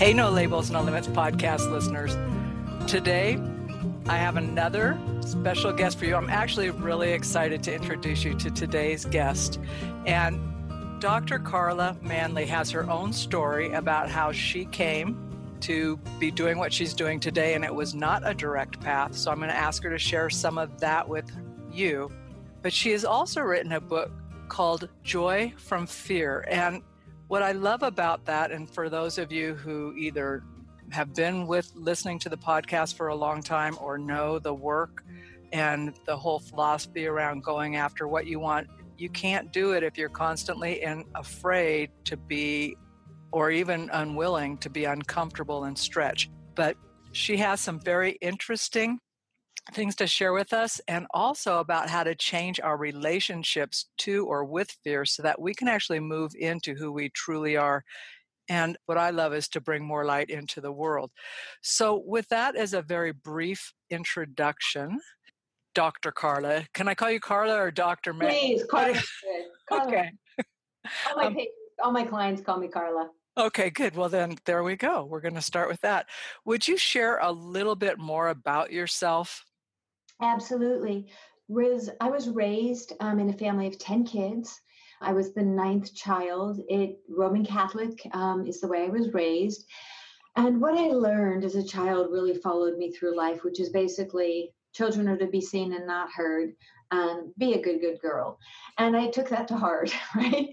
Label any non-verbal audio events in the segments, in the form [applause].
Hey, No Labels, and No Limits podcast listeners. Today, I have another special guest for you. I'm actually really excited to introduce you to today's guest. And Dr. Carla Manly has her own story about how she came to be doing what she's doing today, and it was not a direct path. So I'm going to ask her to share some of that with you. But she has also written a book called Joy from Fear. And what I love about that, and for those of you who either have been with listening to the podcast for a long time or know the work and the whole philosophy around going after what you want, you can't do it if you're constantly and afraid to be or even unwilling to be uncomfortable and stretch. But she has some very interesting things to share with us and also about how to change our relationships to or with fear so that we can actually move into who we truly are. And what I love is to bring more light into the world. So, with that as a very brief introduction, Dr. Carla, can I call you Carla or Dr. May? Please, Carla. [laughs] Carla. okay. All my, um, all my clients call me Carla. Okay, good. Well, then there we go. We're going to start with that. Would you share a little bit more about yourself? Absolutely. Riz, I was raised um, in a family of 10 kids. I was the ninth child. It Roman Catholic um, is the way I was raised. And what I learned as a child really followed me through life, which is basically children are to be seen and not heard and be a good good girl and i took that to heart [laughs] right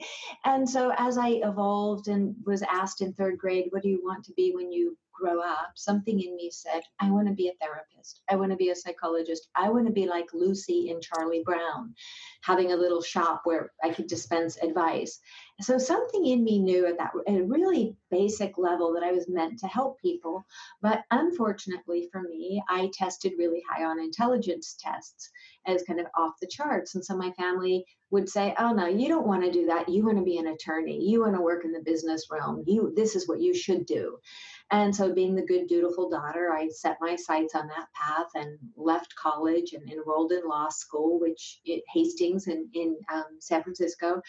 and so as i evolved and was asked in third grade what do you want to be when you grow up, something in me said, I want to be a therapist. I want to be a psychologist. I want to be like Lucy in Charlie Brown, having a little shop where I could dispense advice. So something in me knew at that at a really basic level that I was meant to help people. But unfortunately for me, I tested really high on intelligence tests as kind of off the charts. And so my family would say, "Oh no, you don't want to do that. You want to be an attorney. You want to work in the business realm. You this is what you should do." And so, being the good, dutiful daughter, I set my sights on that path and left college and enrolled in law school, which at Hastings in, in um, San Francisco,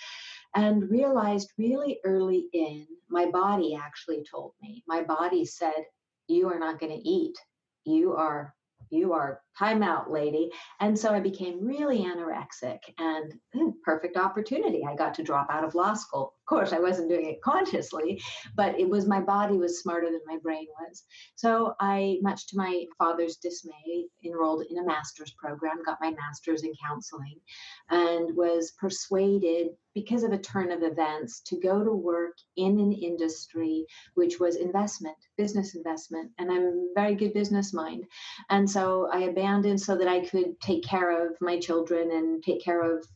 and realized really early in, my body actually told me, my body said, You are not going to eat. You are you are timeout lady. And so i became really anorexic and hmm, perfect opportunity. I got to drop out of law school. Of course i wasn't doing it consciously but it was my body was smarter than my brain was. So i much to my father's dismay enrolled in a master's program got my master's in counseling and was persuaded because of a turn of events to go to work in an industry which was investment business investment and i'm a very good business mind. And so i abandoned so that i could take care of my children and take care of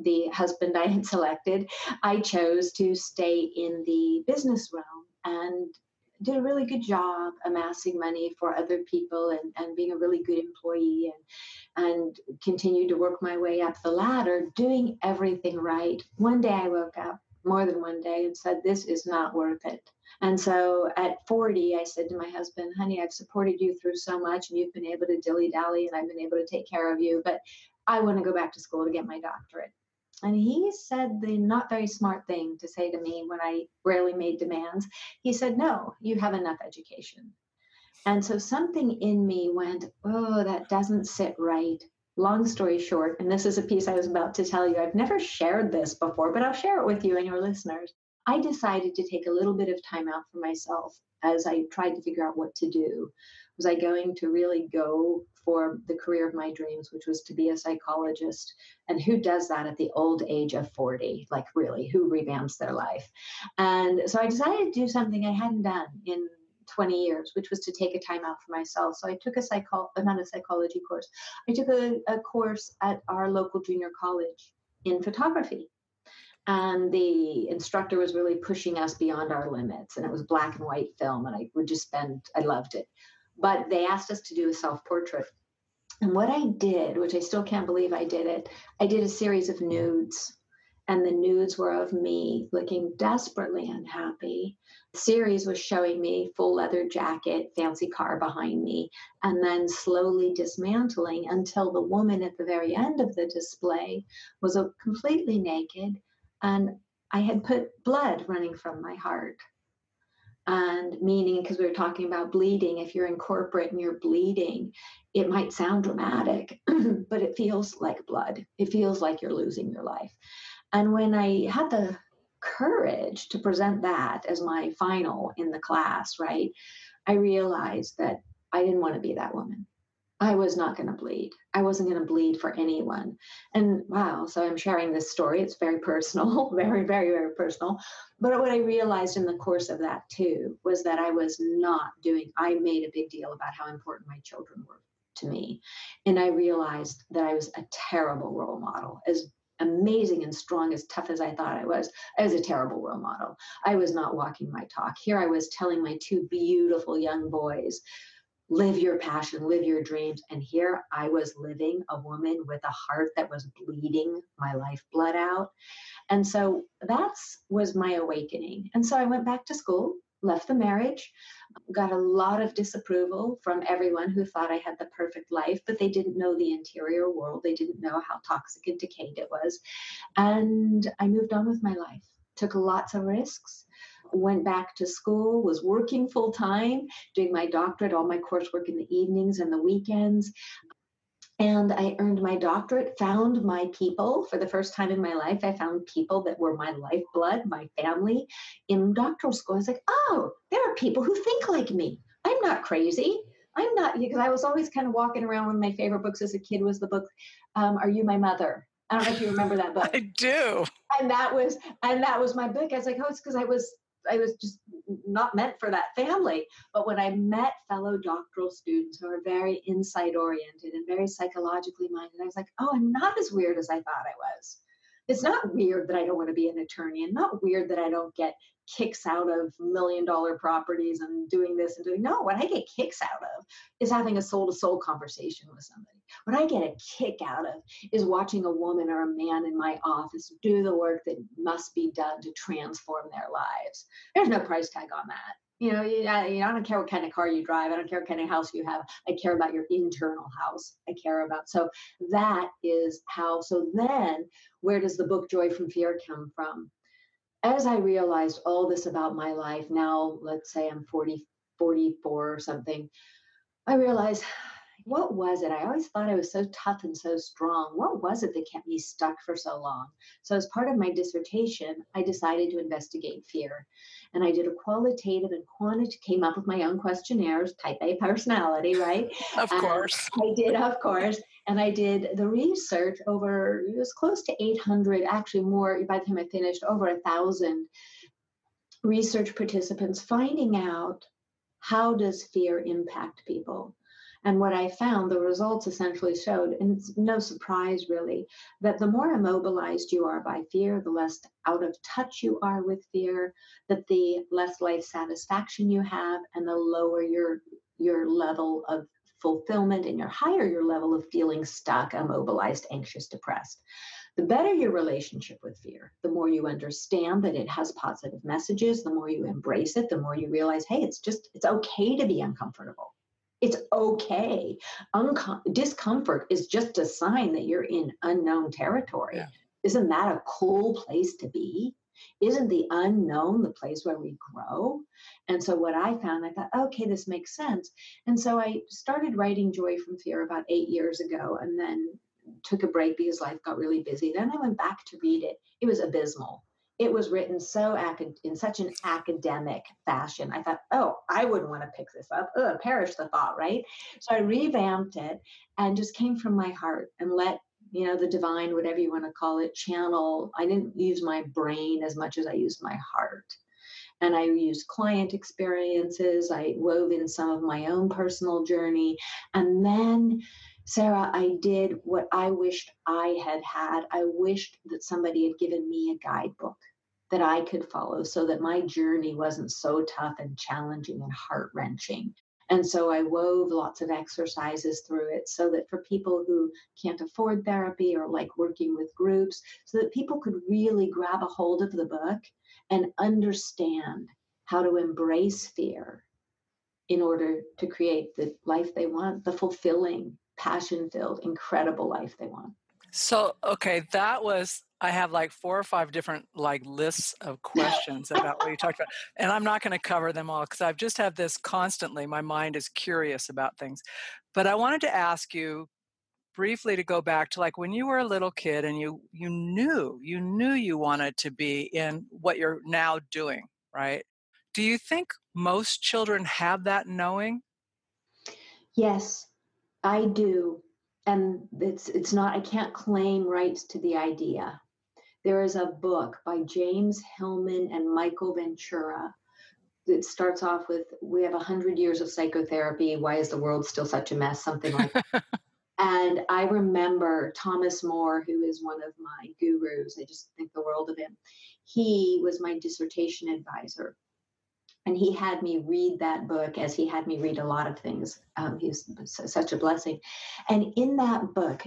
the husband i had [laughs] selected i chose to stay in the business realm and did a really good job amassing money for other people and, and being a really good employee and and continued to work my way up the ladder doing everything right. One day i woke up more than one day and said this is not worth it and so at 40 i said to my husband honey i've supported you through so much and you've been able to dilly dally and i've been able to take care of you but i want to go back to school to get my doctorate and he said the not very smart thing to say to me when I rarely made demands. He said, No, you have enough education. And so something in me went, Oh, that doesn't sit right. Long story short, and this is a piece I was about to tell you, I've never shared this before, but I'll share it with you and your listeners. I decided to take a little bit of time out for myself as I tried to figure out what to do. Was I going to really go for the career of my dreams, which was to be a psychologist? And who does that at the old age of 40? Like, really, who revamps their life? And so I decided to do something I hadn't done in 20 years, which was to take a time out for myself. So I took a psycho, not a psychology course. I took a, a course at our local junior college in photography and the instructor was really pushing us beyond our limits and it was black and white film and i would just spend i loved it. But they asked us to do a self portrait and what i did which i still can't believe i did it i did a series of nudes. And the nudes were of me looking desperately unhappy. The series was showing me full leather jacket fancy car behind me and then slowly dismantling until the woman at the very end of the display was completely naked and I had put blood running from my heart. And meaning, because we were talking about bleeding, if you're in corporate and you're bleeding, it might sound dramatic, [clears throat] but it feels like blood. It feels like you're losing your life. And when I had the courage to present that as my final in the class, right, I realized that I didn't want to be that woman. I was not going to bleed. I wasn't going to bleed for anyone. And wow, so I'm sharing this story. It's very personal, [laughs] very, very, very personal. But what I realized in the course of that too was that I was not doing, I made a big deal about how important my children were to me. And I realized that I was a terrible role model, as amazing and strong, as tough as I thought I was, I was a terrible role model. I was not walking my talk. Here I was telling my two beautiful young boys, live your passion, live your dreams. And here I was living a woman with a heart that was bleeding my lifeblood out. And so that's was my awakening. And so I went back to school left the marriage, got a lot of disapproval from everyone who thought I had the perfect life, but they didn't know the interior world. They didn't know how toxic and decayed it was. And I moved on with my life, took lots of risks. Went back to school, was working full time, doing my doctorate, all my coursework in the evenings and the weekends and I earned my doctorate, found my people for the first time in my life. I found people that were my lifeblood, my family in doctoral school. I was like, oh, there are people who think like me. I'm not crazy. I'm not, because I was always kind of walking around. One of my favorite books as a kid was the book, um, Are You My Mother? I don't know if you remember that book. [laughs] I do. And that was, and that was my book. I was like, oh, it's because I was I was just not meant for that family. But when I met fellow doctoral students who are very insight oriented and very psychologically minded, I was like, oh, I'm not as weird as I thought I was. It's not weird that I don't want to be an attorney and not weird that I don't get kicks out of million dollar properties and doing this and doing no what i get kicks out of is having a soul to soul conversation with somebody what i get a kick out of is watching a woman or a man in my office do the work that must be done to transform their lives there's no price tag on that you know, I, I don't care what kind of car you drive. I don't care what kind of house you have. I care about your internal house. I care about. So that is how. So then, where does the book Joy from Fear come from? As I realized all this about my life, now let's say I'm 40, 44 or something, I realized [sighs] what was it? I always thought I was so tough and so strong. What was it that kept me stuck for so long? So, as part of my dissertation, I decided to investigate fear. And I did a qualitative and quantitative, came up with my own questionnaires, type A personality, right? [laughs] Of um, course. I did, of course. And I did the research over, it was close to 800, actually more by the time I finished, over a thousand research participants, finding out how does fear impact people. And what I found, the results essentially showed, and it's no surprise really, that the more immobilized you are by fear, the less out of touch you are with fear, that the less life satisfaction you have, and the lower your your level of fulfillment and your higher your level of feeling stuck, immobilized, anxious, depressed. The better your relationship with fear, the more you understand that it has positive messages, the more you embrace it, the more you realize, hey, it's just, it's okay to be uncomfortable. It's okay. Uncom- discomfort is just a sign that you're in unknown territory. Yeah. Isn't that a cool place to be? Isn't the unknown the place where we grow? And so, what I found, I thought, okay, this makes sense. And so, I started writing Joy from Fear about eight years ago and then took a break because life got really busy. Then I went back to read it. It was abysmal it was written so acad- in such an academic fashion. I thought, oh, I wouldn't want to pick this up. Ugh, perish the thought, right? So I revamped it and just came from my heart and let you know the divine, whatever you want to call it, channel. I didn't use my brain as much as I used my heart. And I used client experiences. I wove in some of my own personal journey. And then Sarah, I did what I wished I had had. I wished that somebody had given me a guidebook that I could follow so that my journey wasn't so tough and challenging and heart wrenching. And so I wove lots of exercises through it so that for people who can't afford therapy or like working with groups, so that people could really grab a hold of the book and understand how to embrace fear in order to create the life they want, the fulfilling passion filled, incredible life they want. So, okay, that was I have like four or five different like lists of questions about what you talked about. [laughs] And I'm not going to cover them all because I've just had this constantly. My mind is curious about things. But I wanted to ask you briefly to go back to like when you were a little kid and you you knew you knew you wanted to be in what you're now doing right do you think most children have that knowing yes i do and it's it's not i can't claim rights to the idea there is a book by james hillman and michael ventura it starts off with we have 100 years of psychotherapy why is the world still such a mess something like that [laughs] And I remember Thomas Moore, who is one of my gurus, I just think the world of him. He was my dissertation advisor. And he had me read that book as he had me read a lot of things. Um, he's such a blessing. And in that book,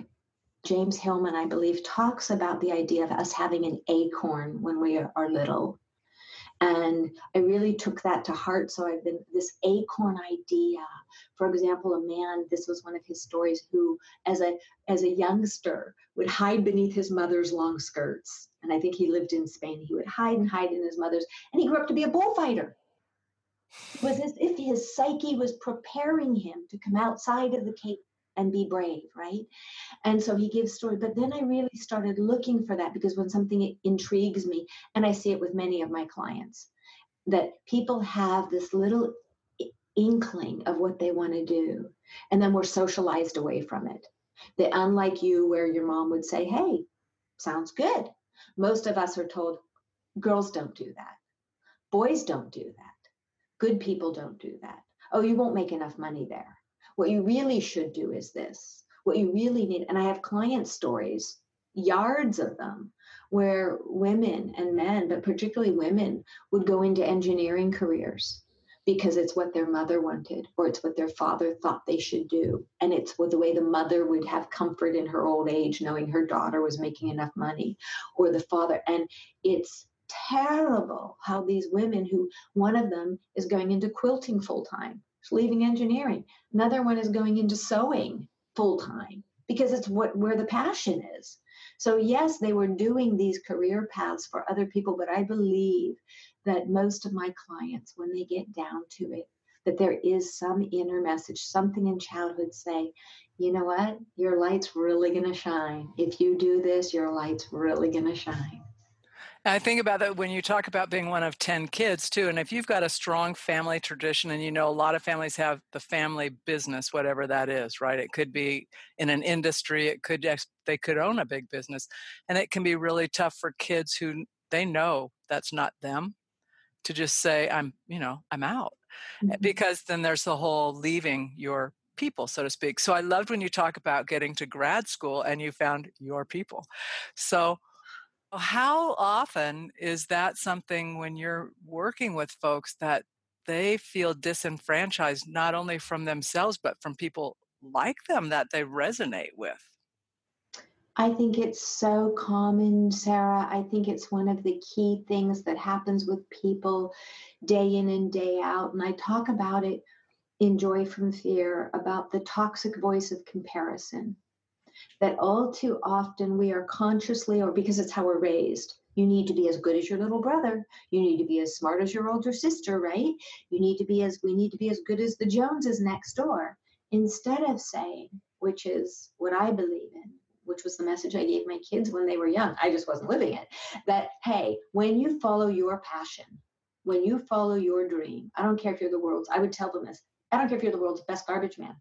James Hillman, I believe, talks about the idea of us having an acorn when we are little and I really took that to heart. So I've been this acorn idea. For example, a man, this was one of his stories, who as a as a youngster would hide beneath his mother's long skirts. And I think he lived in Spain. He would hide and hide in his mother's, and he grew up to be a bullfighter. It was as if his psyche was preparing him to come outside of the cape and be brave, right? And so he gives story. But then I really started looking for that because when something intrigues me, and I see it with many of my clients, that people have this little inkling of what they want to do, and then we're socialized away from it. That unlike you, where your mom would say, "Hey, sounds good," most of us are told, "Girls don't do that. Boys don't do that. Good people don't do that. Oh, you won't make enough money there." What you really should do is this. What you really need, and I have client stories, yards of them, where women and men, but particularly women, would go into engineering careers because it's what their mother wanted or it's what their father thought they should do. And it's the way the mother would have comfort in her old age, knowing her daughter was making enough money, or the father. And it's terrible how these women, who one of them is going into quilting full time, leaving engineering. Another one is going into sewing full time because it's what where the passion is. So yes, they were doing these career paths for other people, but I believe that most of my clients, when they get down to it, that there is some inner message, something in childhood say, you know what, your light's really gonna shine. If you do this, your light's really gonna shine. I think about that when you talk about being one of 10 kids, too. And if you've got a strong family tradition, and you know, a lot of families have the family business, whatever that is, right? It could be in an industry, it could, they could own a big business. And it can be really tough for kids who they know that's not them to just say, I'm, you know, I'm out. Eh, mm-hmm. Because then there's the whole leaving your people, so to speak. So I loved when you talk about getting to grad school and you found your people. So how often is that something when you're working with folks that they feel disenfranchised not only from themselves but from people like them that they resonate with? I think it's so common, Sarah. I think it's one of the key things that happens with people day in and day out. And I talk about it in Joy from Fear about the toxic voice of comparison that all too often we are consciously, or because it's how we're raised, you need to be as good as your little brother. You need to be as smart as your older sister, right? You need to be as, we need to be as good as the Joneses next door. Instead of saying, which is what I believe in, which was the message I gave my kids when they were young. I just wasn't living it. That, hey, when you follow your passion, when you follow your dream, I don't care if you're the world's, I would tell them this I don't care if you're the world's best garbage man.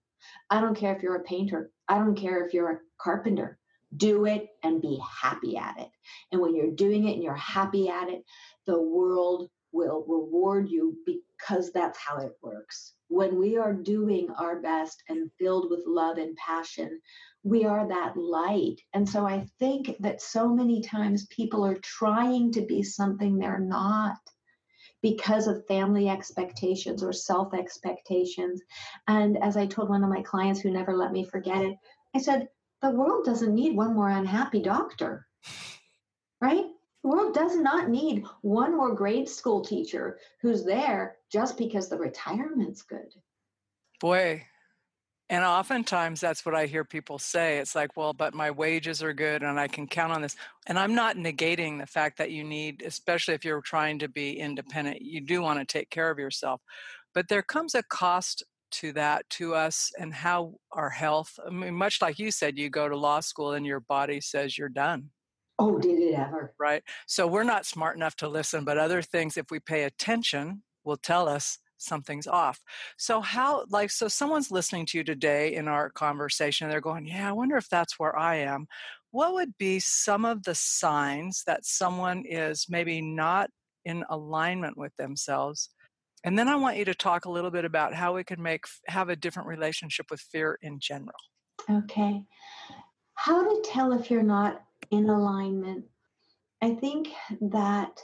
I don't care if you're a painter. I don't care if you're a carpenter. Do it and be happy at it. And when you're doing it and you're happy at it, the world will reward you because that's how it works. When we are doing our best and filled with love and passion, we are that light. And so I think that so many times people are trying to be something they're not because of family expectations or self expectations. And as I told one of my clients who never let me forget it, I said, the world doesn't need one more unhappy doctor, right? The world does not need one more grade school teacher who's there just because the retirement's good. Boy, And oftentimes that's what I hear people say. It's like, well, but my wages are good and I can count on this. And I'm not negating the fact that you need, especially if you're trying to be independent, you do want to take care of yourself. But there comes a cost to that to us and how our health i mean much like you said you go to law school and your body says you're done. Oh did it ever. Right? So we're not smart enough to listen but other things if we pay attention will tell us something's off. So how like so someone's listening to you today in our conversation they're going yeah i wonder if that's where i am. What would be some of the signs that someone is maybe not in alignment with themselves and then I want you to talk a little bit about how we can make have a different relationship with fear in general. Okay. How to tell if you're not in alignment? I think that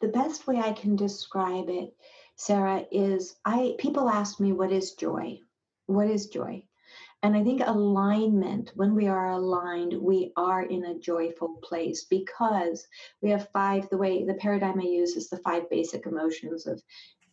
the best way I can describe it, Sarah, is I people ask me what is joy? What is joy? And I think alignment, when we are aligned, we are in a joyful place because we have five, the way the paradigm I use is the five basic emotions of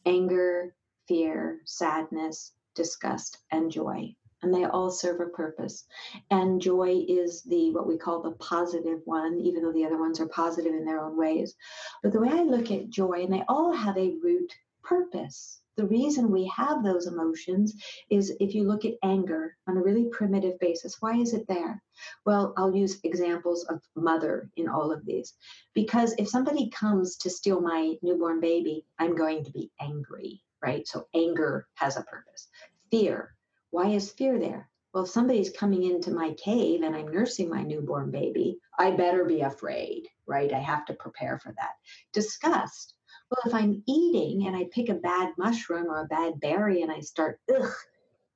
anger, fear, sadness, disgust, and joy. And they all serve a purpose. And joy is the what we call the positive one, even though the other ones are positive in their own ways. But the way I look at joy, and they all have a root purpose. The reason we have those emotions is if you look at anger on a really primitive basis, why is it there? Well, I'll use examples of mother in all of these. Because if somebody comes to steal my newborn baby, I'm going to be angry, right? So anger has a purpose. Fear. Why is fear there? Well, if somebody's coming into my cave and I'm nursing my newborn baby, I better be afraid, right? I have to prepare for that. Disgust well, if I'm eating and I pick a bad mushroom or a bad berry and I start, ugh,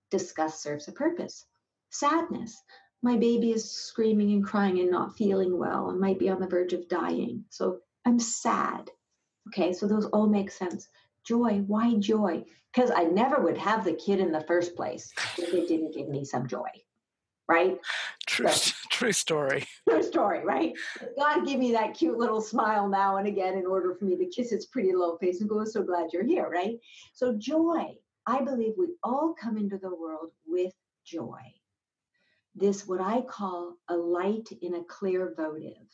disgust serves a purpose. Sadness. My baby is screaming and crying and not feeling well and might be on the verge of dying. So I'm sad. Okay, so those all make sense. Joy. Why joy? Because I never would have the kid in the first place if it didn't give me some joy right? True, so, true story. [laughs] True story, right? God give me that cute little smile now and again in order for me to kiss its pretty little face and go, so glad you're here, right? So joy, I believe we all come into the world with joy. This, what I call a light in a clear votive.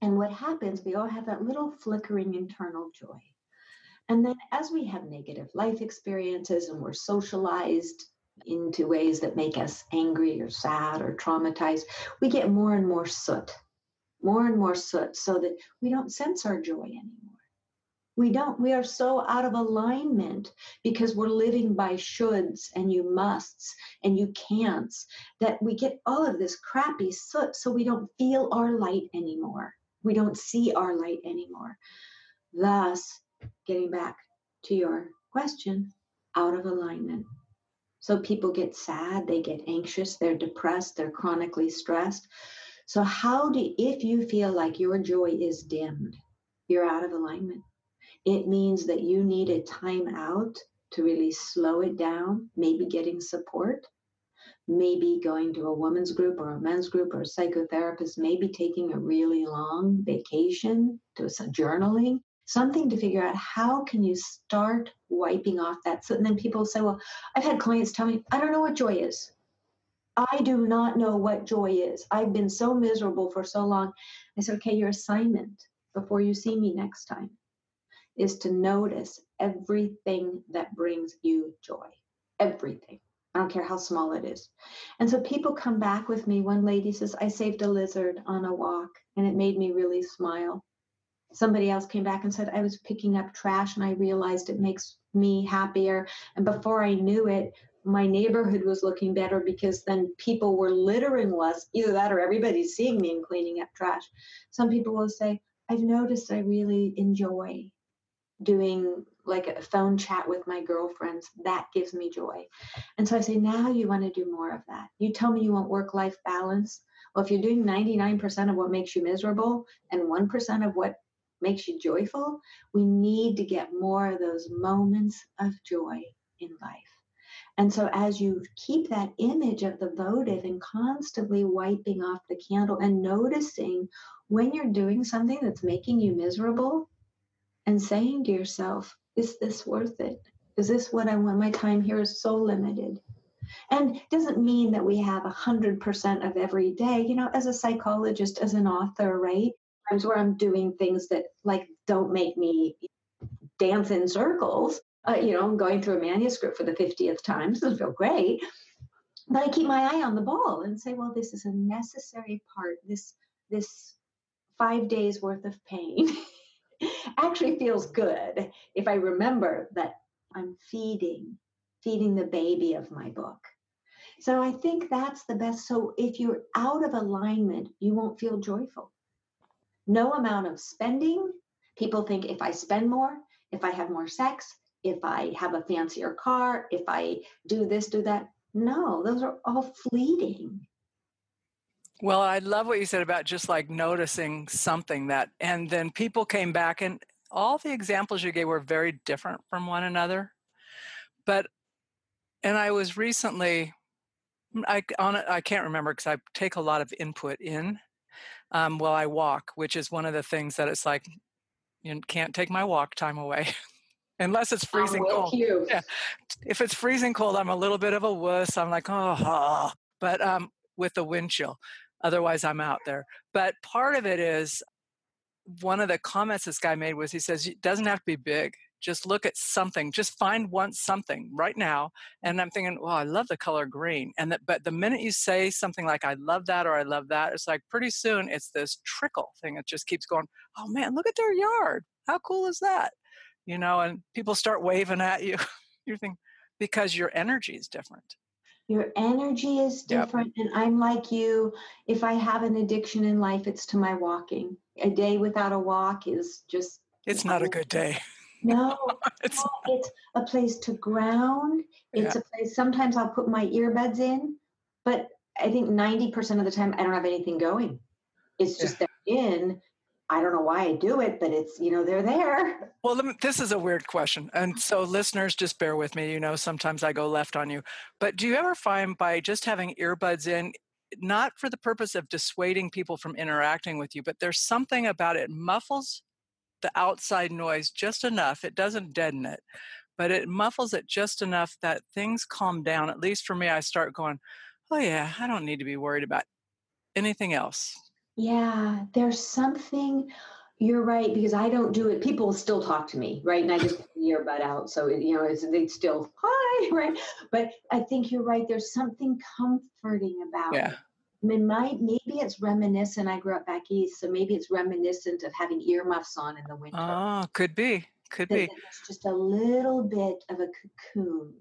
And what happens, we all have that little flickering internal joy. And then as we have negative life experiences and we're socialized into ways that make us angry or sad or traumatized, we get more and more soot, more and more soot, so that we don't sense our joy anymore. We don't, we are so out of alignment because we're living by shoulds and you musts and you can'ts that we get all of this crappy soot so we don't feel our light anymore. We don't see our light anymore. Thus, getting back to your question, out of alignment. So people get sad, they get anxious, they're depressed, they're chronically stressed. So, how do, if you feel like your joy is dimmed, you're out of alignment, it means that you need a time out to really slow it down, maybe getting support, maybe going to a women's group or a men's group or a psychotherapist, maybe taking a really long vacation to some journaling, something to figure out how can you start wiping off that so and then people say well i've had clients tell me i don't know what joy is. I do not know what joy is. I've been so miserable for so long. I said okay your assignment before you see me next time is to notice everything that brings you joy. Everything. I don't care how small it is. And so people come back with me. One lady says, I saved a lizard on a walk and it made me really smile somebody else came back and said I was picking up trash and I realized it makes me happier. And before I knew it, my neighborhood was looking better because then people were littering less. Either that or everybody's seeing me and cleaning up trash. Some people will say, I've noticed I really enjoy doing like a phone chat with my girlfriends. That gives me joy. And so I say, now you want to do more of that. You tell me you want work life balance. Well, if you're doing 99% of what makes you miserable and 1% of what makes you joyful, we need to get more of those moments of joy in life. And so, as you keep that image of the votive and constantly wiping off the candle and noticing when you're doing something that's making you miserable and saying to yourself, Is this worth it? Is this what I want? My time here is so limited. And doesn't mean that we have a hundred percent of every day. You know, as a psychologist, as an author, right? Times where I'm doing things that like don't make me dance in circles. Uh, you know, I'm going through a manuscript for the 50th time. So it feel great. But I keep my eye on the ball and say, well, this is a necessary part. This this five days worth of pain [laughs] actually feels good if I remember that I'm feeding, feeding the baby of my book. So I think that's the best. So if you're out of alignment, you won't feel joyful. No amount of spending. People think if I spend more, if I have more sex, if I have a fancier car, if I do this, do that. No, those are all fleeting. Well, I love what you said about just like noticing something that, and then people came back, and all the examples you gave were very different from one another. But, and I was recently, I on I can't remember because I take a lot of input in um, while I walk, which is one of the things that it's like you can't take my walk time away. [laughs] Unless it's freezing cold. You. Yeah. If it's freezing cold, I'm a little bit of a wuss. I'm like, oh, oh. but um, with the wind chill. Otherwise, I'm out there. But part of it is one of the comments this guy made was he says it doesn't have to be big. Just look at something. Just find one something right now. And I'm thinking, well, I love the color green. And that, but the minute you say something like "I love that" or "I love that," it's like pretty soon it's this trickle thing. It just keeps going. Oh man, look at their yard. How cool is that? You know, and people start waving at you. [laughs] you think because your energy is different your energy is different yep. and i'm like you if i have an addiction in life it's to my walking a day without a walk is just it's not a good day [laughs] no [laughs] it's, no, it's a place to ground it's yeah. a place sometimes i'll put my earbuds in but i think 90% of the time i don't have anything going it's just yeah. they're in I don't know why I do it, but it's, you know, they're there. [laughs] Well, this is a weird question. And so, listeners, just bear with me. You know, sometimes I go left on you. But do you ever find by just having earbuds in, not for the purpose of dissuading people from interacting with you, but there's something about it muffles the outside noise just enough. It doesn't deaden it, but it muffles it just enough that things calm down. At least for me, I start going, oh, yeah, I don't need to be worried about anything else. Yeah, there's something. You're right because I don't do it. People still talk to me, right? And I just put the earbud out, so it, you know, it's they still [laughs] hi, right? But I think you're right. There's something comforting about yeah. It. I mean, my, maybe it's reminiscent. I grew up back east, so maybe it's reminiscent of having earmuffs on in the winter. Oh, could be, could be. It's just a little bit of a cocoon.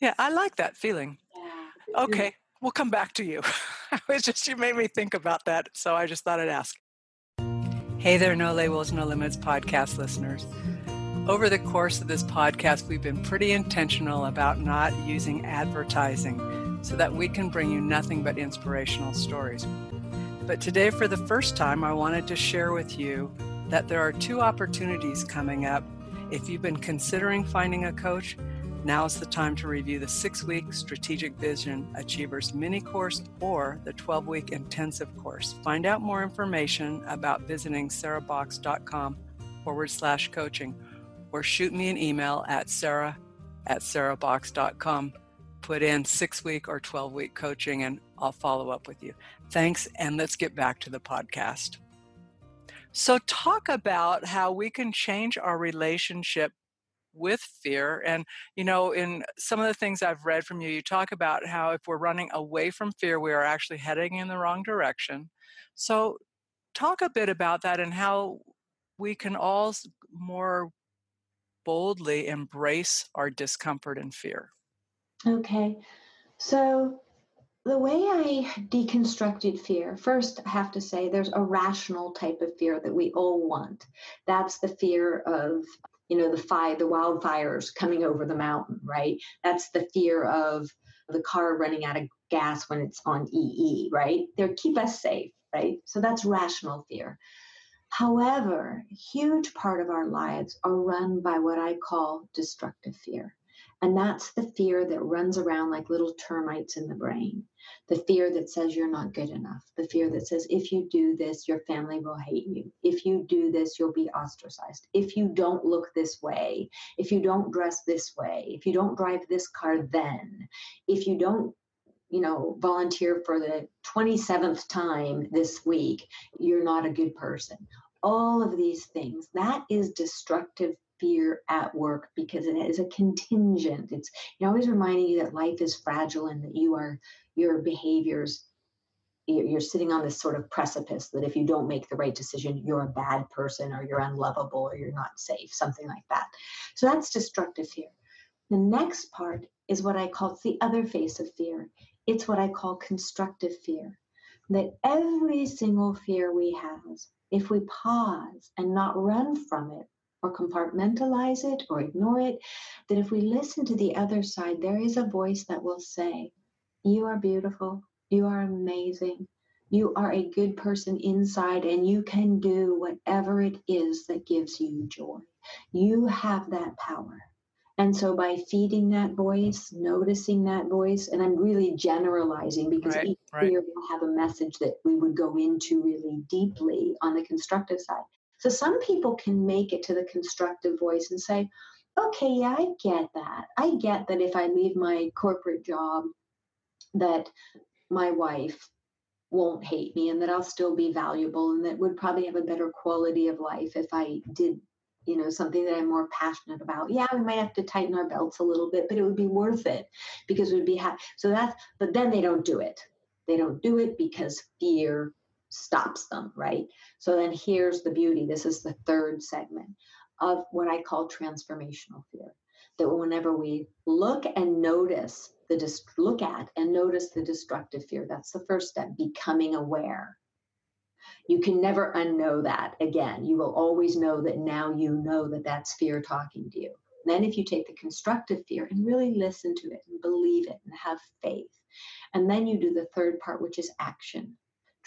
Yeah, I like that feeling. Yeah. Okay, we'll come back to you. [laughs] it's just you made me think about that, so I just thought I'd ask. Hey there, No Labels, No Limits podcast listeners. Over the course of this podcast, we've been pretty intentional about not using advertising so that we can bring you nothing but inspirational stories. But today, for the first time, I wanted to share with you that there are two opportunities coming up. If you've been considering finding a coach, now is the time to review the six week Strategic Vision Achievers mini course or the 12 week intensive course. Find out more information about visiting sarahbox.com forward slash coaching or shoot me an email at sarah at sarahbox.com. Put in six week or 12 week coaching and I'll follow up with you. Thanks, and let's get back to the podcast. So, talk about how we can change our relationship with fear. And, you know, in some of the things I've read from you, you talk about how if we're running away from fear, we are actually heading in the wrong direction. So, talk a bit about that and how we can all more boldly embrace our discomfort and fear. Okay. So, the way I deconstructed fear, first, I have to say there's a rational type of fear that we all want. That's the fear of you know the fire the wildfires coming over the mountain right? That's the fear of the car running out of gas when it's on ee right? They keep us safe right? So that's rational fear. However a huge part of our lives are run by what i call destructive fear And that's the fear that runs around like little termites in the brain. The fear that says you're not good enough. The fear that says if you do this, your family will hate you. If you do this, you'll be ostracized. If you don't look this way, if you don't dress this way, if you don't drive this car, then, if you don't you know, volunteer for the 27th time this week, you're not a good person. All of these things, that is destructive fear at work because it is a contingent. It's you always reminding you that life is fragile and that you are your behaviors you're sitting on this sort of precipice that if you don't make the right decision, you're a bad person or you're unlovable or you're not safe, something like that. So that's destructive fear. The next part is what I call the other face of fear. It's what I call constructive fear. That every single fear we have, if we pause and not run from it, or compartmentalize it or ignore it, that if we listen to the other side, there is a voice that will say, You are beautiful, you are amazing, you are a good person inside, and you can do whatever it is that gives you joy. You have that power. And so by feeding that voice, noticing that voice, and I'm really generalizing because right, each right. will have a message that we would go into really deeply on the constructive side. So some people can make it to the constructive voice and say, okay, yeah, I get that. I get that if I leave my corporate job, that my wife won't hate me and that I'll still be valuable and that would probably have a better quality of life if I did, you know, something that I'm more passionate about. Yeah, we might have to tighten our belts a little bit, but it would be worth it because it would be ha- so that's but then they don't do it. They don't do it because fear stops them, right? So then here's the beauty. This is the third segment of what I call transformational fear. That whenever we look and notice the look at and notice the destructive fear, that's the first step, becoming aware. You can never unknow that again. You will always know that now you know that that's fear talking to you. Then, if you take the constructive fear and really listen to it and believe it and have faith, and then you do the third part, which is action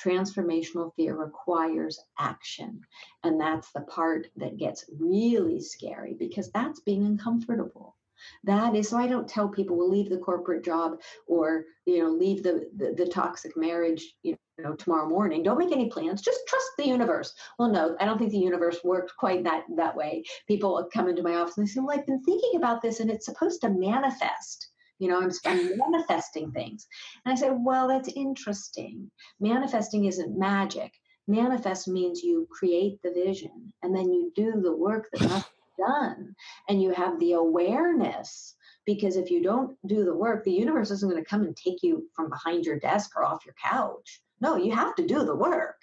transformational fear requires action. And that's the part that gets really scary because that's being uncomfortable. That is so I don't tell people we'll leave the corporate job or you know leave the, the, the toxic marriage you know tomorrow morning. Don't make any plans. Just trust the universe. Well, no, I don't think the universe works quite that that way. People come into my office and they say, "Well, I've been thinking about this, and it's supposed to manifest." You know, I'm, I'm manifesting things. And I said, well, that's interesting. Manifesting isn't magic. Manifest means you create the vision and then you do the work that must [laughs] be done. And you have the awareness because if you don't do the work, the universe isn't going to come and take you from behind your desk or off your couch. No, you have to do the work.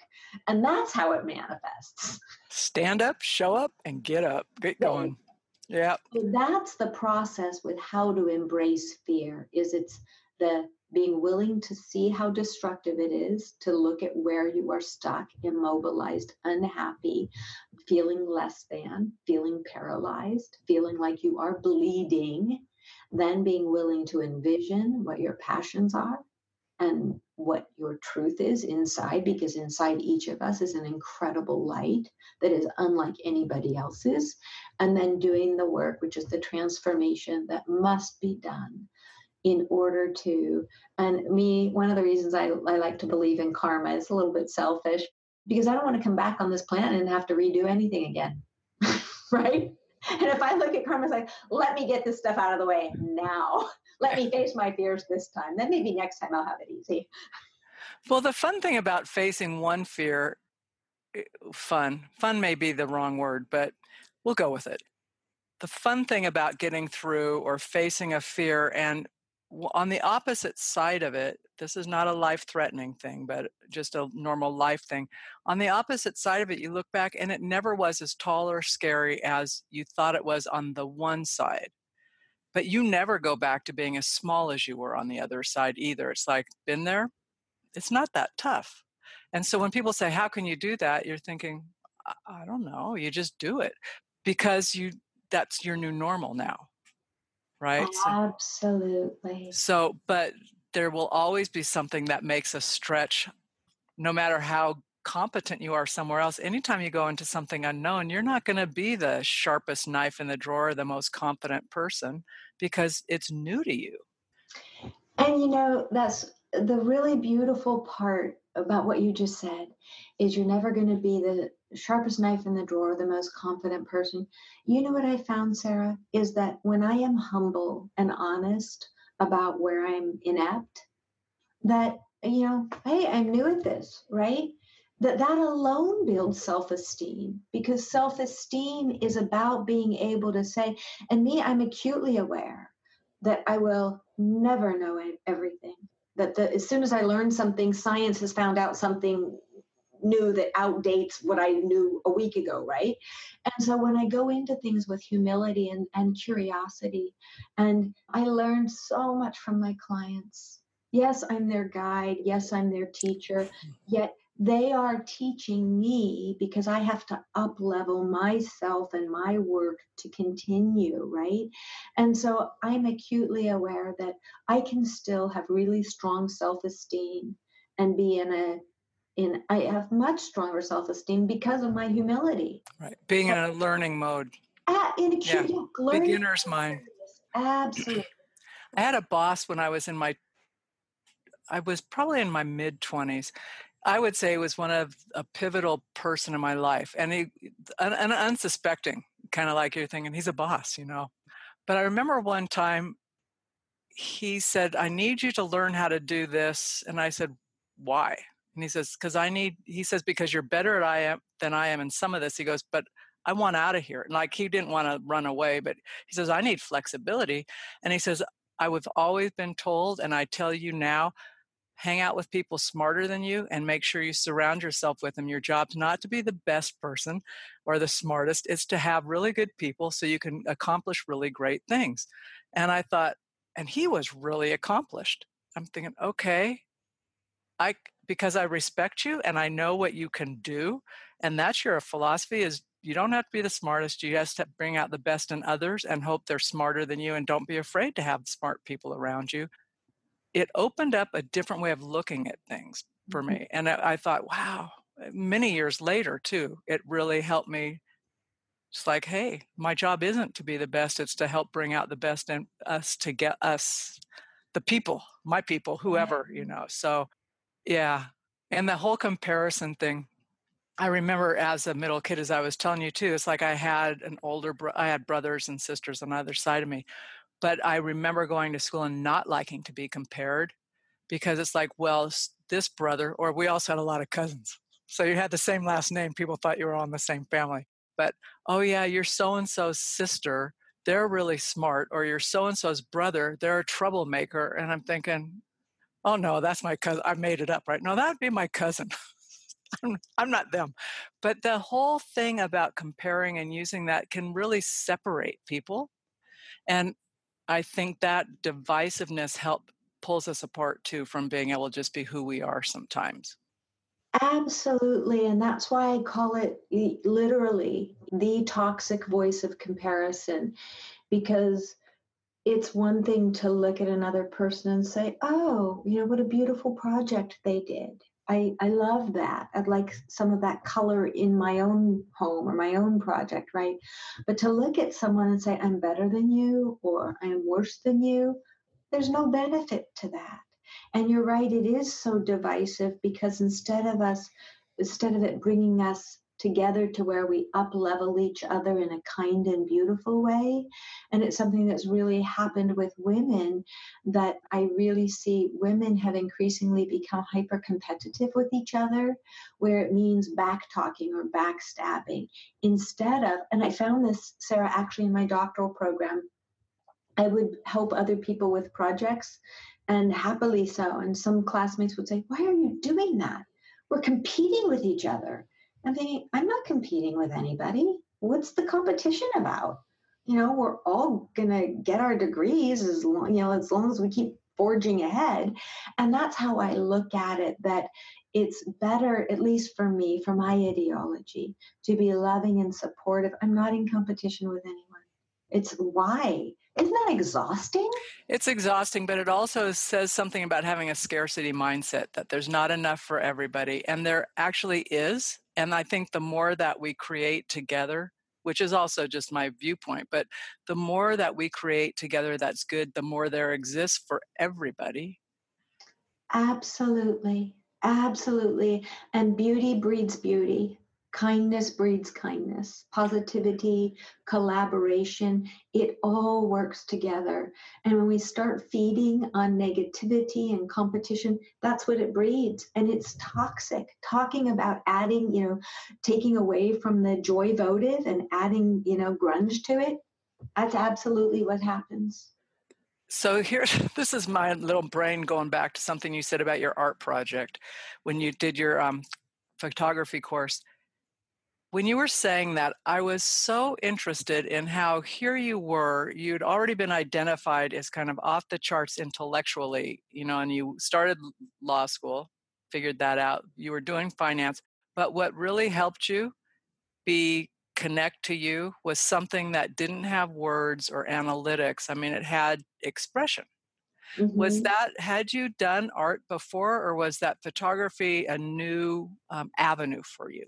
And that's how it manifests. Stand up, show up, and get up. Get going. Yeah. So that's the process with how to embrace fear is it's the being willing to see how destructive it is, to look at where you are stuck, immobilized, unhappy, feeling less than, feeling paralyzed, feeling like you are bleeding, then being willing to envision what your passions are and what your truth is inside, because inside each of us is an incredible light that is unlike anybody else's. And then doing the work, which is the transformation that must be done in order to, and me, one of the reasons I, I like to believe in karma is a little bit selfish because I don't want to come back on this planet and have to redo anything again. [laughs] right? And if I look at karma, it's like, let me get this stuff out of the way now. Let me face my fears this time. Then maybe next time I'll have it easy. Well, the fun thing about facing one fear, eh, fun, fun may be the wrong word, but we'll go with it. The fun thing about getting through or facing a fear and on the opposite side of it, this is not a life threatening thing, but just a normal life thing. On the opposite side of it, you look back and it never was as tall or scary as you thought it was on the one side. But you never go back to being as small as you were on the other side either. It's like, been there? It's not that tough. And so when people say, How can you do that? You're thinking, I, don't know. You just do it because you that's your new normal now right? Absolutely. So, but there will always be something that makes us stretch, no matter how competent you are somewhere else, anytime you go into something unknown, you're not going to be the sharpest knife in the drawer, the most confident person because it's new to you. And you know, that's the really beautiful part about what you just said is you're never going to be the sharpest knife in the drawer, the most confident person. You know what I found, Sarah, is that when I am humble and honest about where I'm inept, that, you know, hey, I'm new at this, right? That that alone builds self-esteem because self-esteem is about being able to say, and me, I'm acutely aware that I will never know everything. That the, as soon as I learn something, science has found out something new that outdates what I knew a week ago, right? And so when I go into things with humility and, and curiosity, and I learned so much from my clients. Yes, I'm their guide. Yes, I'm their teacher. Yet they are teaching me because I have to up level myself and my work to continue, right? And so I'm acutely aware that I can still have really strong self esteem and be in a in I have much stronger self esteem because of my humility. Right, being in a learning mode. Uh, in a yeah. learning beginner's mind. Absolutely. I had a boss when I was in my I was probably in my mid 20s I would say was one of a pivotal person in my life, and he, an, an unsuspecting, kind of like you're thinking he's a boss, you know. But I remember one time he said, "I need you to learn how to do this," and I said, "Why?" And he says, "Because I need." He says, "Because you're better at I am than I am in some of this." He goes, "But I want out of here." And like he didn't want to run away, but he says, "I need flexibility," and he says, "I have always been told, and I tell you now." Hang out with people smarter than you and make sure you surround yourself with them. Your job's not to be the best person or the smartest, it's to have really good people so you can accomplish really great things. And I thought, and he was really accomplished. I'm thinking, okay, I because I respect you and I know what you can do, and that's your philosophy is you don't have to be the smartest. You just have to bring out the best in others and hope they're smarter than you and don't be afraid to have smart people around you it opened up a different way of looking at things for mm-hmm. me. And I, I thought, wow, eh, many years later, too, it really helped me. It's like, hey, my job isn't to be the best, it's to help bring out the best in us to get us, the people, my people, whoever, you know. So, yeah. And the whole comparison thing, I remember as a middle kid, as I was telling you too, it's like I had an older, bro- I had brothers and sisters on either side of me but I remember going to school and not liking to be compared because it's like, well, this brother, or we also had a lot of cousins. [laughs] So you had the same last name. People thought you were all in the same family. But, oh, yeah, you're so and so's sister. They're really smart. Or you're so and so's brother. They're a troublemaker. And I'm thinking, oh, no, that's my cousin. I made it up, right? No, that'd be my cousin. [laughs] I'm, I'm not them. But the whole thing about comparing and using that can really separate people. And I think that divisiveness help pulls us apart too from being able to just be who we are sometimes. Absolutely. And that's why I call it literally the toxic voice of comparison, because it's one thing to look at another person and say, oh, you know, what a beautiful project they did. I, I love that. I'd like some of that color in my own home or my own project, right? But to look at someone and say, I'm better than you or I am worse than you, there's no benefit to that. And you're right, it is so divisive because instead of us, instead of it bringing us together to where we up level each other in a kind and beautiful way. And it's something that's really happened with women that I really see women have increasingly become hyper competitive with each other, where it means back talking or backstabbing instead of, and I found this, Sarah, actually in my doctoral program. I would help other people with projects and happily so. And some classmates would say, Why are you doing that? We're competing with each other I'm thinking, I'm not competing with anybody. What's the competition about? You know, we're all gonna get our degrees as long, you know, as long as we keep forging ahead. And that's how I look at it that it's better, at least for me, for my ideology, to be loving and supportive. I'm not in competition with anyone. It's why Isn't that exhausting? It's exhausting, but it also says something about having a scarcity mindset that there's not enough for everybody. And there actually is. And I think the more that we create together, which is also just my viewpoint, but the more that we create together that's good, the more there exists for everybody. Absolutely. Absolutely. And beauty breeds beauty kindness breeds kindness, positivity, collaboration. It all works together. And when we start feeding on negativity and competition, that's what it breeds. And it's toxic. Talking about adding, you know, taking away from the joy votive and adding, you know, grunge to it, that's absolutely what happens. So here, [laughs] this is my little brain going back to something you said about your art project when you did your um, photography course when you were saying that, I was so interested in how here you were, you'd already been identified as kind of off the charts intellectually, you know, and you started law school, figured that out. You were doing finance, but what really helped you be connect to you was something that didn't have words or analytics. I mean, it had expression. Mm-hmm. Was that, had you done art before, or was that photography a new um, avenue for you?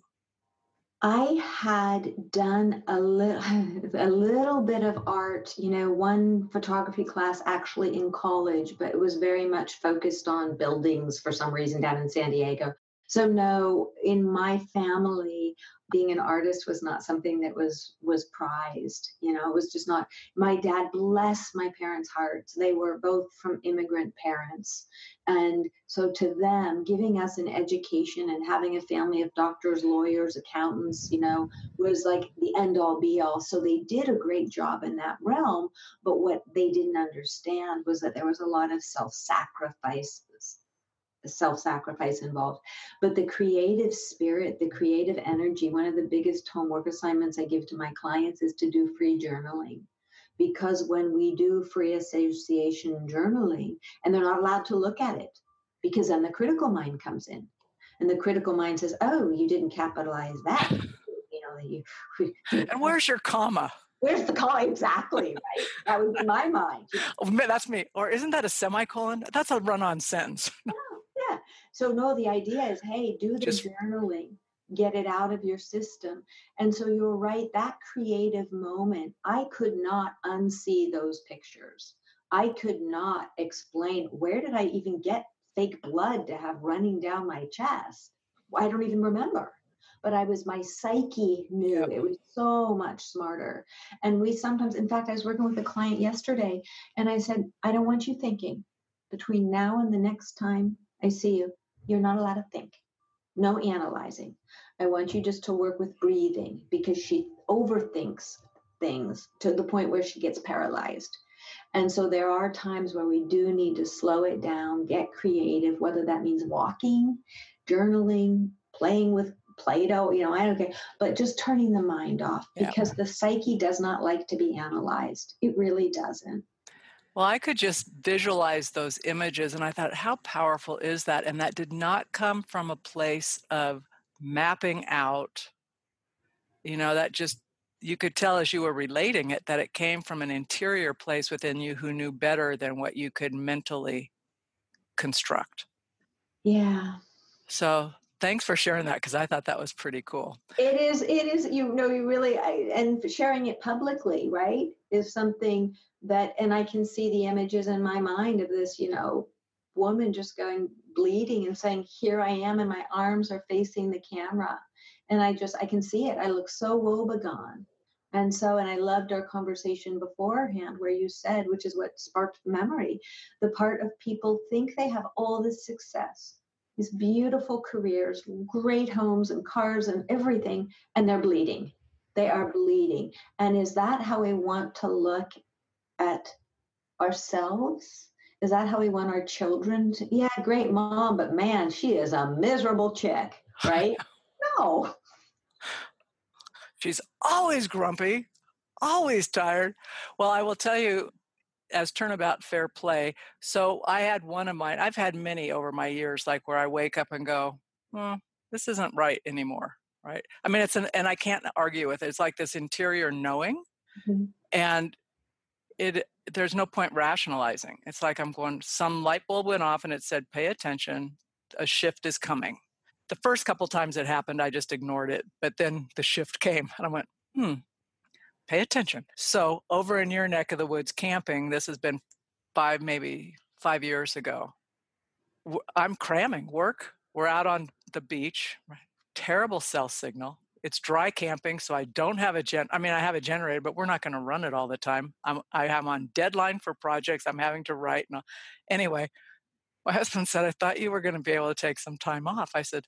I had done a little [laughs] a little bit of art, you know, one photography class actually in college, but it was very much focused on buildings for some reason down in San Diego. So no, in my family, being an artist was not something that was was prized you know it was just not my dad bless my parents hearts they were both from immigrant parents. And so to them giving us an education and having a family of doctors lawyers accountants you know was like the end all be all so they did a great job in that realm but what they didn't understand was that there was a lot of self sacrifice self sacrifice involved. But the creative spirit, the creative energy, one of the biggest homework assignments I give to my clients is to do free journaling. Because when we do free association journaling, and they're not allowed to look at it, because then the critical mind comes in. And the critical mind says, Oh, you didn't capitalize that. [laughs] You know, that you, [laughs] and where's your comma? Where's the comma? Exactly, right? That would be my mind. [laughs] Oh, that's me. Or isn't that a semicolon? That's a run on sentence. So no, the idea is, hey, do the Just, journaling, get it out of your system. And so you're right, that creative moment, I could not unsee those pictures. I could not explain where did I even get fake blood to have running down my chest. I don't even remember. But I was, my psyche knew yep. it was so much smarter. And we sometimes, in fact, I was working with a client yesterday and I said, I don't want you thinking between now and the next time I see you. You're not allowed to think. No analyzing. I want you just to work with breathing because she overthinks things to the point where she gets paralyzed. And so there are times where we do need to slow it down, get creative, whether that means walking, journaling, playing with Play Doh, you know, I don't care, but just turning the mind off because the psyche does not like to be analyzed. It really doesn't. Well, I could just visualize those images, and I thought, how powerful is that? And that did not come from a place of mapping out, you know, that just, you could tell as you were relating it that it came from an interior place within you who knew better than what you could mentally construct. Yeah. So thanks for sharing that because I thought that was pretty cool. It is. It is. You know, you really and sharing it publicly, right, is something that and i can see the images in my mind of this you know woman just going bleeding and saying here i am and my arms are facing the camera. And i just i can see it. I look so woebegone. And so and i loved our conversation beforehand where you said which is what sparked memory the part of people think they have all this success these beautiful careers great homes and cars and everything and they're bleeding. They are bleeding. And is that how we want to look at ourselves? Is that how we want our children to? Yeah, great mom, but man, she is a miserable chick, right? [laughs] no. She's always grumpy, always tired. Well, I will tell you, as turnabout fair play. So I had one of mine, I've had many over my years, like where I wake up and go, hmm, this isn't right anymore. Right. I mean, it's an, and I can't argue with it. It's like this interior knowing. Mm-hmm. And it there's no point rationalizing. It's like I'm going, some light bulb went off and it said, pay attention, a shift is coming. The first couple times it happened, I just ignored it. But then the shift [laughs] came and I went, hmm, pay attention. So over in your neck of the woods camping, this has been five, maybe five years ago. I'm cramming work. We're out on the beach, terrible cell signal it's dry camping, so I don't have a gen. I mean, I have a generator, but we're not going to run it all the time. I'm I am on deadline for projects. I'm having to write. And anyway, my [laughs] husband said, "I thought you were going to be able to take some time off." I said,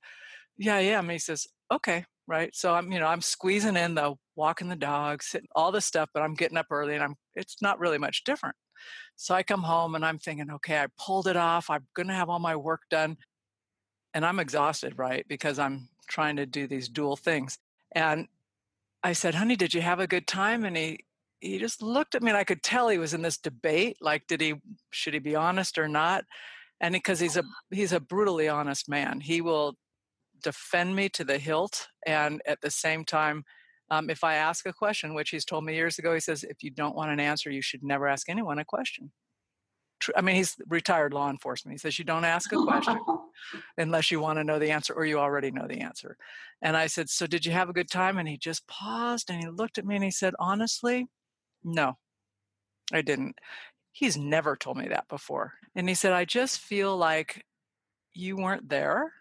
"Yeah, yeah." And he says, "Okay, right." So I'm you know I'm squeezing in the walking the dogs, sitting all this stuff, but I'm getting up early, and I'm it's not really much different. So I come home and I'm thinking, okay, I pulled it off. I'm going to have all my work done. And I'm exhausted, right? Because I'm trying to do these dual things. And I said, honey, did you have a good time? And he, he just looked at me and I could tell he was in this debate. Like, did he, should he be honest or not? And because he's a, he's a brutally honest man, he will defend me to the hilt. And at the same time, um, if I ask a question, which he's told me years ago, he says, if you don't want an answer, you should never ask anyone a question. I mean, he's retired law enforcement. He says, You don't ask a question unless you want to know the answer or you already know the answer. And I said, So did you have a good time? And he just paused and he looked at me and he said, Honestly, no, I didn't. He's never told me that before. And he said, I just feel like you weren't there.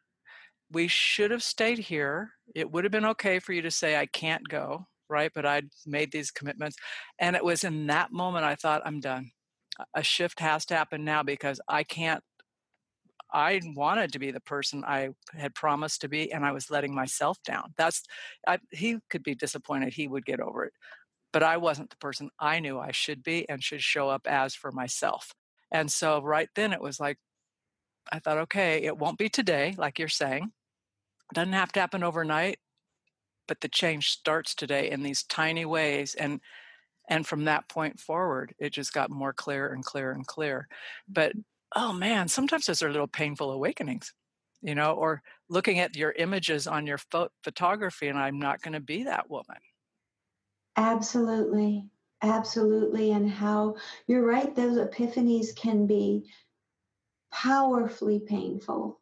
We should have stayed here. It would have been okay for you to say, I can't go, right? But I'd made these commitments. And it was in that moment I thought, I'm done a shift has to happen now because I can't I wanted to be the person I had promised to be, and I was letting myself down. That's I, he could be disappointed; he would get over it, but I wasn't the person I knew I should be and should show up as for myself. And so, right then, it was like I thought, okay, it won't be today, like you're saying. It doesn't have to happen overnight, but the change starts today in these tiny ways, and and from that point forward it just got more clear and clear and clear but oh man sometimes those are little painful awakenings you know or looking at your images on your pho- photography and i'm not going to be that woman absolutely absolutely and how you're right those epiphanies can be powerfully painful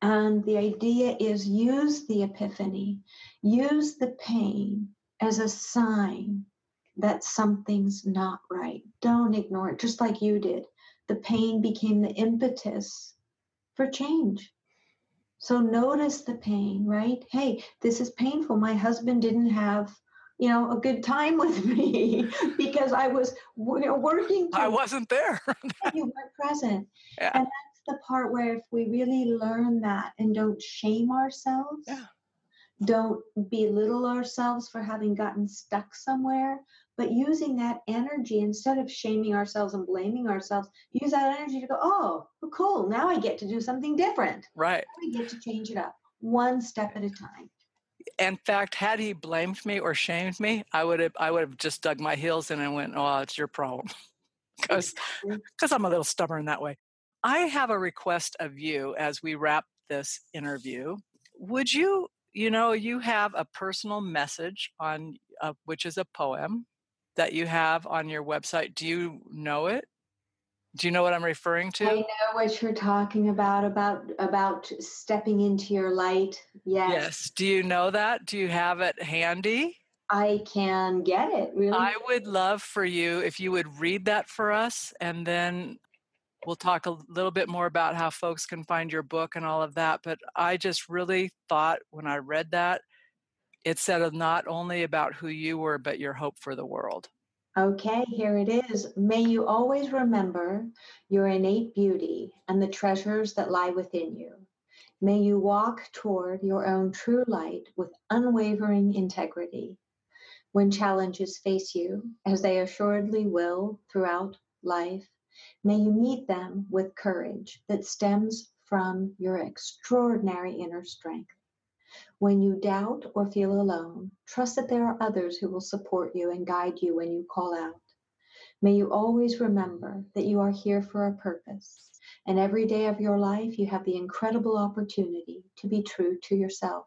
and the idea is use the epiphany use the pain as a sign that something's not right. Don't ignore it, just like you did. The pain became the impetus for change. So notice the pain, right? Hey, this is painful. My husband didn't have, you know, a good time [laughs] with me because I was you know, working. I wasn't there. [laughs] you weren't present. Yeah. And that's the part where if we really learn that and don't shame ourselves, yeah. Don't belittle ourselves for having gotten stuck somewhere, but using that energy instead of shaming ourselves and blaming ourselves use that energy to go oh cool now i get to do something different. Right. We get to change it up one step at a time. In fact had he blamed me or shamed me i would have i would have just dug my heels in and went oh it's your problem. [laughs] Because because i'm a little stubborn that way. I have a request of you as we wrap this interview. Would you you know you have a personal message on uh, which is a poem that you have on your website. Do you know it? Do you know what I'm referring to? I know what you're talking about about about stepping into your light. Yes. Yes. Do you know that? Do you have it handy? I can get it. Really. I would love for you if you would read that for us and then we'll talk a little bit more about how folks can find your book and all of that, but I just really thought when I read that it said not only about who you were, but your hope for the world. Okay, here it is. May you always remember your innate beauty and the treasures that lie within you. May you walk toward your own true light with unwavering integrity. When challenges face you, as they assuredly will throughout life, may you meet them with courage that stems from your extraordinary inner strength. When you doubt or feel alone, trust that there are others who will support you and guide you when you call out. May you always remember that you are here for a purpose, and every day of your life you have the incredible opportunity to be true to yourself.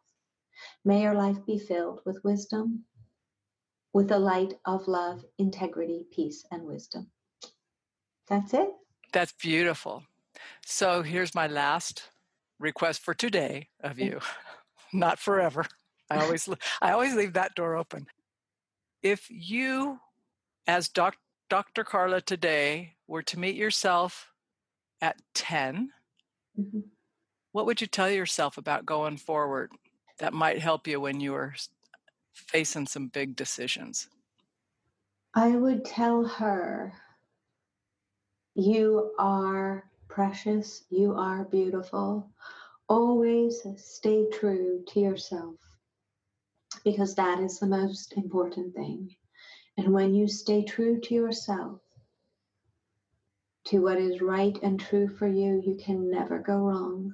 May your life be filled with wisdom, with the light of love, integrity, peace, and wisdom. That's it. That's beautiful. So here's my last request for today of you, [laughs] not forever. I always I always leave that door open. If you as doc, Dr. Carla today were to meet yourself at 10, mm-hmm. what would you tell yourself about going forward that might help you when you are facing some big decisions? I would tell her, You are precious, you are beautiful. Always stay true to yourself because that is the most important thing. And when you stay true to yourself, to what is right and true for you, you can never go wrong.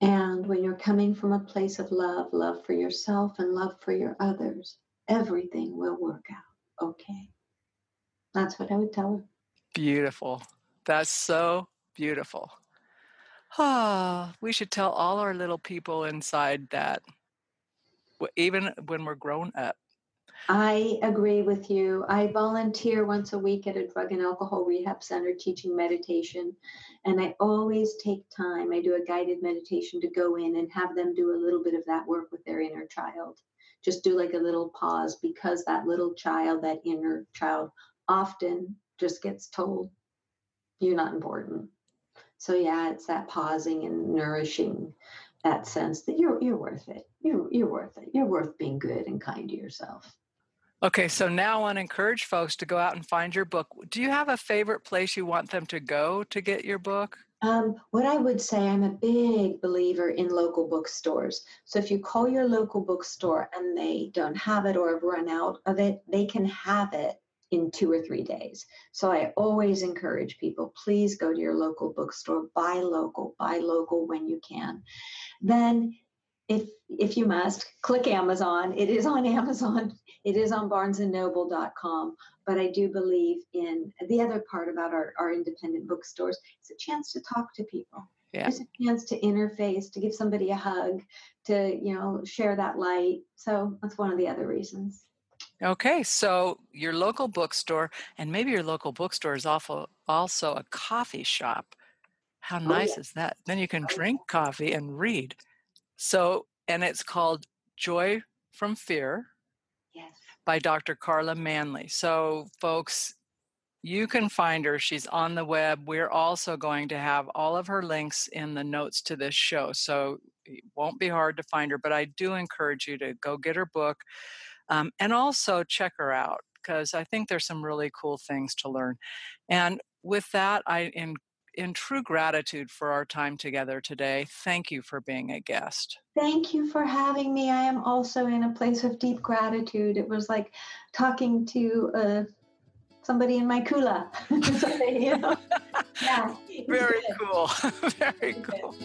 And when you're coming from a place of love, love for yourself and love for your others, everything will work out okay. That's what I would tell her. Beautiful. That's so beautiful. Ah, we should tell all our little people inside that even when we're grown up. I agree with you. I volunteer once a week at a drug and alcohol rehab center teaching meditation. And I always take time. I do a guided meditation to go in and have them do a little bit of that work with their inner child. Just do like a little pause because that little child, that inner child, often just gets told, you're not important. So, yeah, it's that pausing and nourishing that sense that you're, you're worth it. You're, you're worth it. You're worth being good and kind to yourself. Okay, so now I want to encourage folks to go out and find your book. Do you have a favorite place you want them to go to get your book? Um, what I would say, I'm a big believer in local bookstores. So if you call your local bookstore and they don't have it or have run out of it, they can have it in two or three days. So I always encourage people please go to your local bookstore, buy local, buy local when you can. Then if if you must click amazon it is on [laughs] amazon it is on barnesandnoble.com but i do believe in the other part about our, our independent bookstores it's a chance to talk to people yeah. it's a chance to interface to give somebody a hug to you know share that light so that's one of the other reasons okay so your local bookstore and maybe your local bookstore is also also a coffee shop how oh, nice oh, yeah. is that then you can drink coffee and read so, and it's called Joy from Fear yes. by Dr. Carla Manly. So, folks, you can find her. She's on the web. We're also going to have all of her links in the notes to this show. So, it won't be hard to find her, but I do encourage you to go get her book um, and also check her out because I think there's some really cool things to learn. And with that, I in, in true gratitude for our time together today. Thank you for being a guest. Thank you for having me. I am also in a place of deep gratitude. It was like talking to uh, somebody in my kula. [laughs] yeah. Very cool. [laughs] Very cool.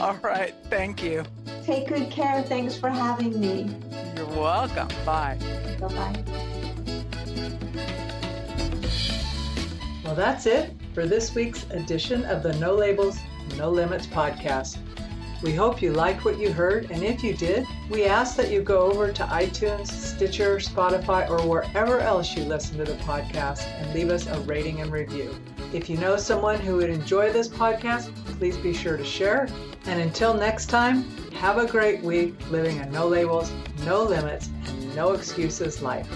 All right. Thank you. Take good care. Thanks for having me. You're welcome. Bye. Bye bye. Well, that's it for this week's edition of the No Labels, No Limits podcast. We hope you liked what you heard, and if you did, we ask that you go over to iTunes, Stitcher, Spotify, or wherever else you listen to the podcast and leave us a rating and review. If you know someone who would enjoy this podcast, please be sure to share. And until next time, have a great week living a no labels, no limits, and no excuses life.